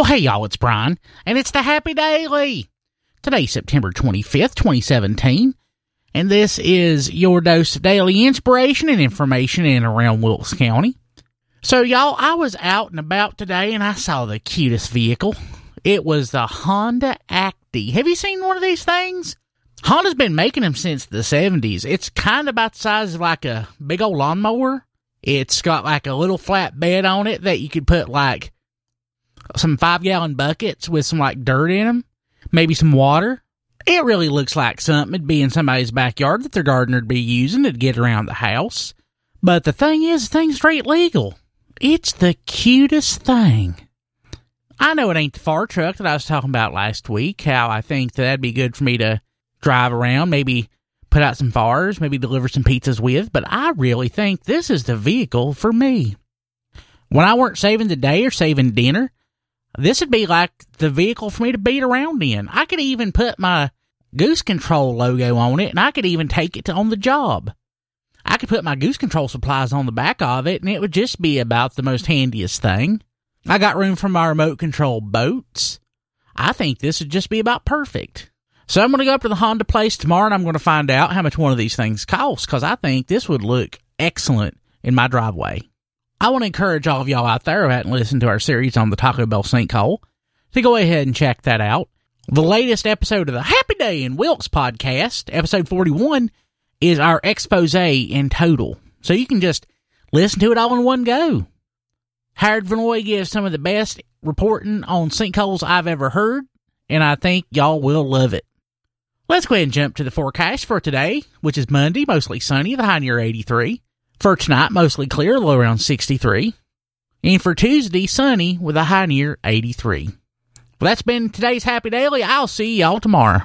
Well, hey, y'all, it's Brian, and it's the Happy Daily. Today, September 25th, 2017, and this is your dose of daily inspiration and information in and around Wilkes County. So, y'all, I was out and about today and I saw the cutest vehicle. It was the Honda Acty. Have you seen one of these things? Honda's been making them since the 70s. It's kind of about the size of like a big old lawnmower. It's got like a little flat bed on it that you could put like some five gallon buckets with some like dirt in them, maybe some water. It really looks like something would be in somebody's backyard that their gardener'd be using to get around the house. But the thing is, the thing's straight legal. It's the cutest thing. I know it ain't the far truck that I was talking about last week, how I think that that'd be good for me to drive around, maybe put out some fires, maybe deliver some pizzas with, but I really think this is the vehicle for me. When I weren't saving the day or saving dinner, this would be like the vehicle for me to beat around in. I could even put my Goose Control logo on it, and I could even take it to, on the job. I could put my Goose Control supplies on the back of it, and it would just be about the most handiest thing. I got room for my remote control boats. I think this would just be about perfect. So I'm going to go up to the Honda place tomorrow, and I'm going to find out how much one of these things costs, because I think this would look excellent in my driveway. I want to encourage all of y'all out there who hadn't listened to our series on the Taco Bell sinkhole to go ahead and check that out. The latest episode of the Happy Day in Wilkes podcast, episode 41, is our expose in total. So you can just listen to it all in one go. Howard Vanoy gives some of the best reporting on sinkholes I've ever heard, and I think y'all will love it. Let's go ahead and jump to the forecast for today, which is Monday, mostly sunny, the high near 83. For tonight, mostly clear, low around 63. And for Tuesday, sunny with a high near 83. Well, that's been today's Happy Daily. I'll see y'all tomorrow.